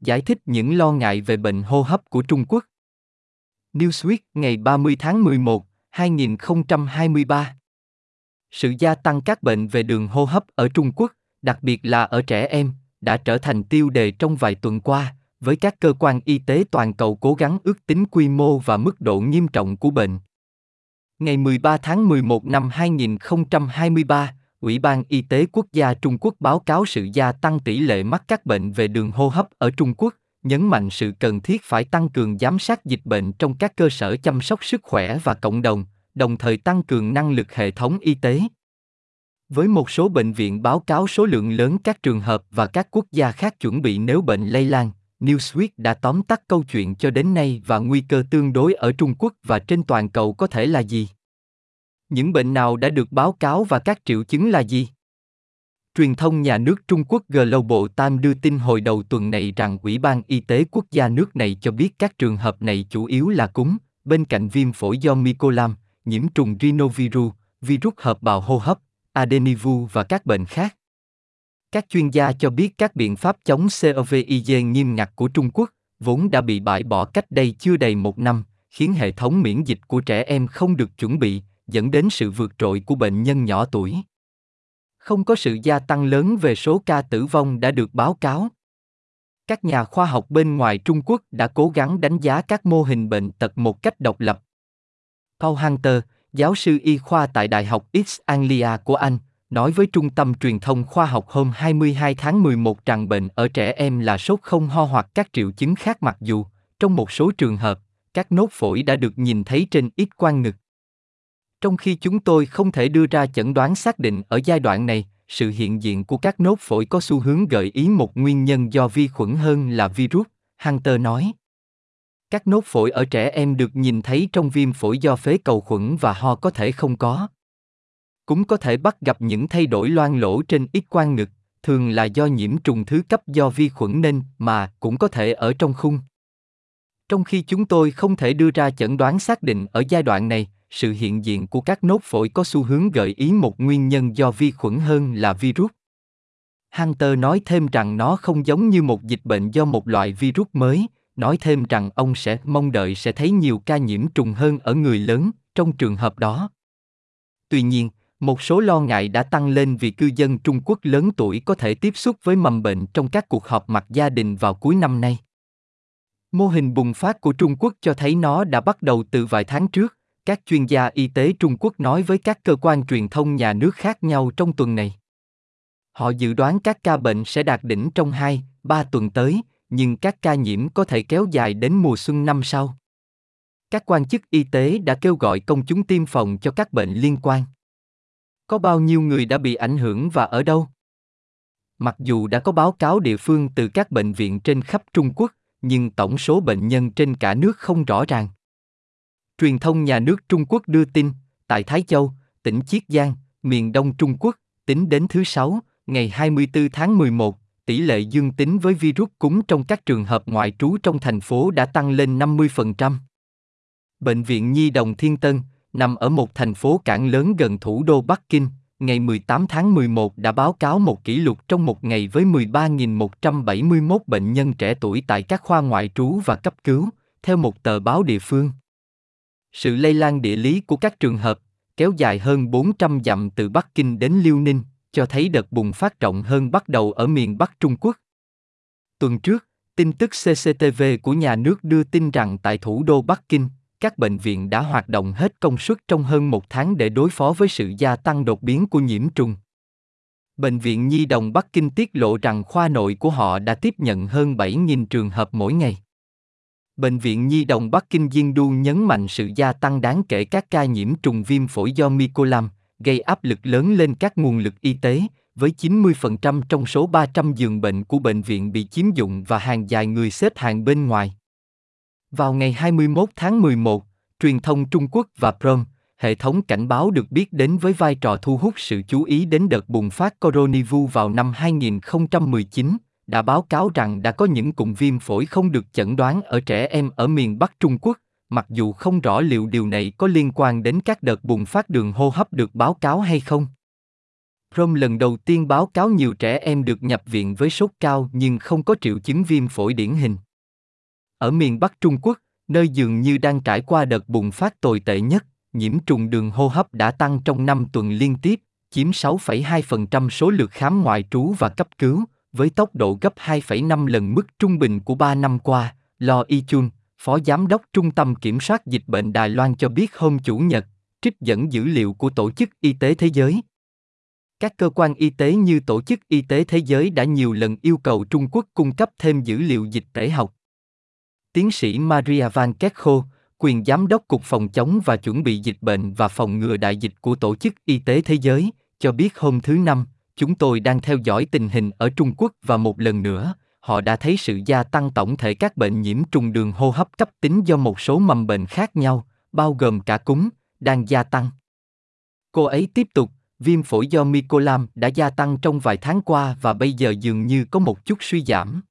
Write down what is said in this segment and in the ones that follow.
giải thích những lo ngại về bệnh hô hấp của Trung Quốc. Newsweek ngày 30 tháng 11, 2023 Sự gia tăng các bệnh về đường hô hấp ở Trung Quốc, đặc biệt là ở trẻ em, đã trở thành tiêu đề trong vài tuần qua, với các cơ quan y tế toàn cầu cố gắng ước tính quy mô và mức độ nghiêm trọng của bệnh. Ngày 13 tháng 11 năm 2023, Ủy ban Y tế Quốc gia Trung Quốc báo cáo sự gia tăng tỷ lệ mắc các bệnh về đường hô hấp ở Trung Quốc, nhấn mạnh sự cần thiết phải tăng cường giám sát dịch bệnh trong các cơ sở chăm sóc sức khỏe và cộng đồng, đồng thời tăng cường năng lực hệ thống y tế. Với một số bệnh viện báo cáo số lượng lớn các trường hợp và các quốc gia khác chuẩn bị nếu bệnh lây lan, Newsweek đã tóm tắt câu chuyện cho đến nay và nguy cơ tương đối ở Trung Quốc và trên toàn cầu có thể là gì. Những bệnh nào đã được báo cáo và các triệu chứng là gì? Truyền thông nhà nước Trung Quốc Global Times đưa tin hồi đầu tuần này rằng Ủy ban Y tế quốc gia nước này cho biết các trường hợp này chủ yếu là cúm, bên cạnh viêm phổi do Mycolam, nhiễm trùng rhinovirus, virus hợp bào hô hấp, adenivu và các bệnh khác. Các chuyên gia cho biết các biện pháp chống COVID nghiêm ngặt của Trung Quốc, vốn đã bị bãi bỏ cách đây chưa đầy một năm, khiến hệ thống miễn dịch của trẻ em không được chuẩn bị, dẫn đến sự vượt trội của bệnh nhân nhỏ tuổi. Không có sự gia tăng lớn về số ca tử vong đã được báo cáo. Các nhà khoa học bên ngoài Trung Quốc đã cố gắng đánh giá các mô hình bệnh tật một cách độc lập. Paul Hunter, giáo sư y khoa tại Đại học East Anglia của Anh, nói với Trung tâm Truyền thông Khoa học hôm 22 tháng 11 rằng bệnh ở trẻ em là sốt không ho hoặc các triệu chứng khác mặc dù, trong một số trường hợp, các nốt phổi đã được nhìn thấy trên ít quang ngực. Trong khi chúng tôi không thể đưa ra chẩn đoán xác định ở giai đoạn này, sự hiện diện của các nốt phổi có xu hướng gợi ý một nguyên nhân do vi khuẩn hơn là virus, Hunter nói. Các nốt phổi ở trẻ em được nhìn thấy trong viêm phổi do phế cầu khuẩn và ho có thể không có. Cũng có thể bắt gặp những thay đổi loang lỗ trên ít quang ngực, thường là do nhiễm trùng thứ cấp do vi khuẩn nên mà cũng có thể ở trong khung. Trong khi chúng tôi không thể đưa ra chẩn đoán xác định ở giai đoạn này, sự hiện diện của các nốt phổi có xu hướng gợi ý một nguyên nhân do vi khuẩn hơn là virus. Hunter nói thêm rằng nó không giống như một dịch bệnh do một loại virus mới, nói thêm rằng ông sẽ mong đợi sẽ thấy nhiều ca nhiễm trùng hơn ở người lớn trong trường hợp đó. Tuy nhiên, một số lo ngại đã tăng lên vì cư dân Trung Quốc lớn tuổi có thể tiếp xúc với mầm bệnh trong các cuộc họp mặt gia đình vào cuối năm nay. Mô hình bùng phát của Trung Quốc cho thấy nó đã bắt đầu từ vài tháng trước, các chuyên gia y tế Trung Quốc nói với các cơ quan truyền thông nhà nước khác nhau trong tuần này. Họ dự đoán các ca bệnh sẽ đạt đỉnh trong 2, 3 tuần tới, nhưng các ca nhiễm có thể kéo dài đến mùa xuân năm sau. Các quan chức y tế đã kêu gọi công chúng tiêm phòng cho các bệnh liên quan. Có bao nhiêu người đã bị ảnh hưởng và ở đâu? Mặc dù đã có báo cáo địa phương từ các bệnh viện trên khắp Trung Quốc, nhưng tổng số bệnh nhân trên cả nước không rõ ràng. Truyền thông nhà nước Trung Quốc đưa tin, tại Thái Châu, tỉnh Chiết Giang, miền đông Trung Quốc, tính đến thứ Sáu, ngày 24 tháng 11, tỷ lệ dương tính với virus cúm trong các trường hợp ngoại trú trong thành phố đã tăng lên 50%. Bệnh viện Nhi đồng Thiên Tân, nằm ở một thành phố cảng lớn gần thủ đô Bắc Kinh, ngày 18 tháng 11 đã báo cáo một kỷ lục trong một ngày với 13.171 bệnh nhân trẻ tuổi tại các khoa ngoại trú và cấp cứu, theo một tờ báo địa phương. Sự lây lan địa lý của các trường hợp, kéo dài hơn 400 dặm từ Bắc Kinh đến Liêu Ninh, cho thấy đợt bùng phát rộng hơn bắt đầu ở miền Bắc Trung Quốc. Tuần trước, tin tức CCTV của nhà nước đưa tin rằng tại thủ đô Bắc Kinh, các bệnh viện đã hoạt động hết công suất trong hơn một tháng để đối phó với sự gia tăng đột biến của nhiễm trùng. Bệnh viện Nhi đồng Bắc Kinh tiết lộ rằng khoa nội của họ đã tiếp nhận hơn 7.000 trường hợp mỗi ngày. Bệnh viện Nhi đồng Bắc Kinh Diên Du nhấn mạnh sự gia tăng đáng kể các ca nhiễm trùng viêm phổi do Mycolam, gây áp lực lớn lên các nguồn lực y tế, với 90% trong số 300 giường bệnh của bệnh viện bị chiếm dụng và hàng dài người xếp hàng bên ngoài. Vào ngày 21 tháng 11, truyền thông Trung Quốc và Prom, hệ thống cảnh báo được biết đến với vai trò thu hút sự chú ý đến đợt bùng phát coronavirus vào năm 2019, đã báo cáo rằng đã có những cụm viêm phổi không được chẩn đoán ở trẻ em ở miền Bắc Trung Quốc, mặc dù không rõ liệu điều này có liên quan đến các đợt bùng phát đường hô hấp được báo cáo hay không. Rome lần đầu tiên báo cáo nhiều trẻ em được nhập viện với sốt cao nhưng không có triệu chứng viêm phổi điển hình. Ở miền Bắc Trung Quốc, nơi dường như đang trải qua đợt bùng phát tồi tệ nhất, nhiễm trùng đường hô hấp đã tăng trong 5 tuần liên tiếp, chiếm 6,2% số lượt khám ngoại trú và cấp cứu, với tốc độ gấp 2,5 lần mức trung bình của 3 năm qua, Lo Y Chun, Phó Giám đốc Trung tâm Kiểm soát Dịch bệnh Đài Loan cho biết hôm Chủ nhật, trích dẫn dữ liệu của Tổ chức Y tế Thế giới. Các cơ quan y tế như Tổ chức Y tế Thế giới đã nhiều lần yêu cầu Trung Quốc cung cấp thêm dữ liệu dịch tễ học. Tiến sĩ Maria Van Kekho, quyền giám đốc Cục Phòng chống và chuẩn bị dịch bệnh và phòng ngừa đại dịch của Tổ chức Y tế Thế giới, cho biết hôm thứ Năm, chúng tôi đang theo dõi tình hình ở Trung Quốc và một lần nữa, họ đã thấy sự gia tăng tổng thể các bệnh nhiễm trùng đường hô hấp cấp tính do một số mầm bệnh khác nhau, bao gồm cả cúm, đang gia tăng. Cô ấy tiếp tục, viêm phổi do Mycolam đã gia tăng trong vài tháng qua và bây giờ dường như có một chút suy giảm.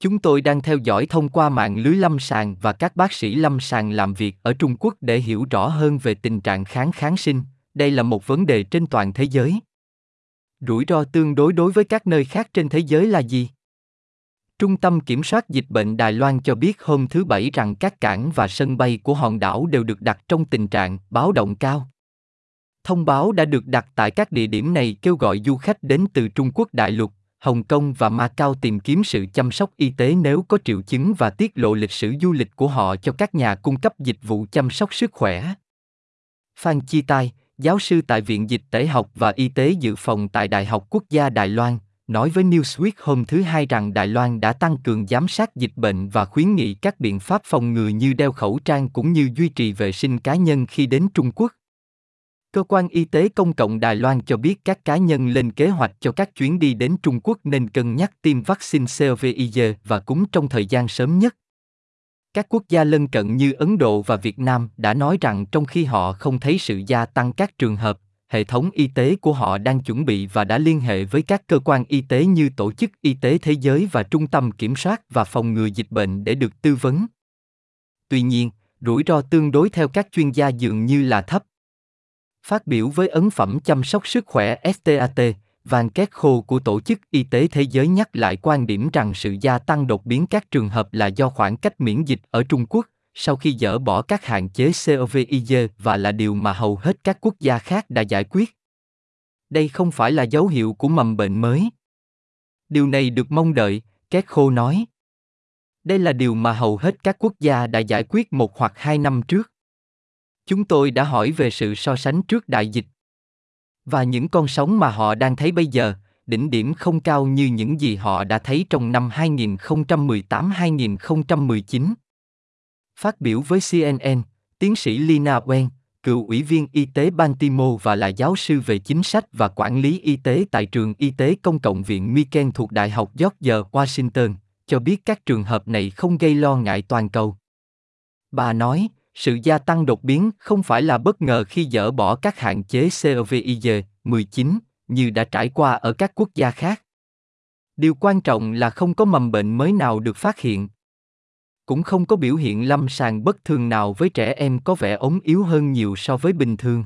Chúng tôi đang theo dõi thông qua mạng lưới lâm sàng và các bác sĩ lâm sàng làm việc ở Trung Quốc để hiểu rõ hơn về tình trạng kháng kháng sinh. Đây là một vấn đề trên toàn thế giới. Rủi ro tương đối đối với các nơi khác trên thế giới là gì? Trung tâm Kiểm soát Dịch bệnh Đài Loan cho biết hôm thứ Bảy rằng các cảng và sân bay của hòn đảo đều được đặt trong tình trạng báo động cao. Thông báo đã được đặt tại các địa điểm này kêu gọi du khách đến từ Trung Quốc đại lục, Hồng Kông và Macau tìm kiếm sự chăm sóc y tế nếu có triệu chứng và tiết lộ lịch sử du lịch của họ cho các nhà cung cấp dịch vụ chăm sóc sức khỏe. Phan Chi Tai, giáo sư tại Viện Dịch tễ học và Y tế dự phòng tại Đại học Quốc gia Đài Loan, nói với Newsweek hôm thứ Hai rằng Đài Loan đã tăng cường giám sát dịch bệnh và khuyến nghị các biện pháp phòng ngừa như đeo khẩu trang cũng như duy trì vệ sinh cá nhân khi đến Trung Quốc. Cơ quan Y tế Công cộng Đài Loan cho biết các cá nhân lên kế hoạch cho các chuyến đi đến Trung Quốc nên cân nhắc tiêm vaccine COVID và cúm trong thời gian sớm nhất. Các quốc gia lân cận như Ấn Độ và Việt Nam đã nói rằng trong khi họ không thấy sự gia tăng các trường hợp, hệ thống y tế của họ đang chuẩn bị và đã liên hệ với các cơ quan y tế như Tổ chức Y tế Thế giới và Trung tâm Kiểm soát và Phòng ngừa Dịch bệnh để được tư vấn. Tuy nhiên, rủi ro tương đối theo các chuyên gia dường như là thấp. Phát biểu với ấn phẩm chăm sóc sức khỏe STAT, Van Kekho của Tổ chức Y tế Thế giới nhắc lại quan điểm rằng sự gia tăng đột biến các trường hợp là do khoảng cách miễn dịch ở Trung Quốc, sau khi dỡ bỏ các hạn chế COVID và là điều mà hầu hết các quốc gia khác đã giải quyết. Đây không phải là dấu hiệu của mầm bệnh mới. Điều này được mong đợi, Kekho nói. Đây là điều mà hầu hết các quốc gia đã giải quyết một hoặc hai năm trước. Chúng tôi đã hỏi về sự so sánh trước đại dịch. Và những con sóng mà họ đang thấy bây giờ, đỉnh điểm không cao như những gì họ đã thấy trong năm 2018-2019. Phát biểu với CNN, tiến sĩ Lina Wen, cựu ủy viên y tế Baltimore và là giáo sư về chính sách và quản lý y tế tại trường y tế công cộng viện Miken thuộc Đại học George Washington, cho biết các trường hợp này không gây lo ngại toàn cầu. Bà nói, sự gia tăng đột biến không phải là bất ngờ khi dỡ bỏ các hạn chế COVID-19 như đã trải qua ở các quốc gia khác. Điều quan trọng là không có mầm bệnh mới nào được phát hiện. Cũng không có biểu hiện lâm sàng bất thường nào với trẻ em có vẻ ốm yếu hơn nhiều so với bình thường.